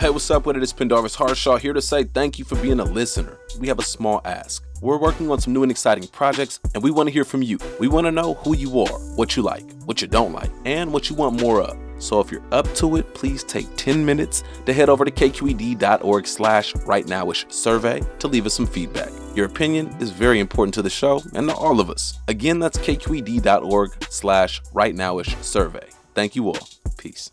Hey, what's up with it? It's Pendarvis Harshaw here to say thank you for being a listener. We have a small ask. We're working on some new and exciting projects, and we want to hear from you. We want to know who you are, what you like, what you don't like, and what you want more of. So if you're up to it, please take 10 minutes to head over to kqed.org slash rightnowish survey to leave us some feedback. Your opinion is very important to the show and to all of us. Again, that's kqed.org slash rightnowish survey. Thank you all. Peace.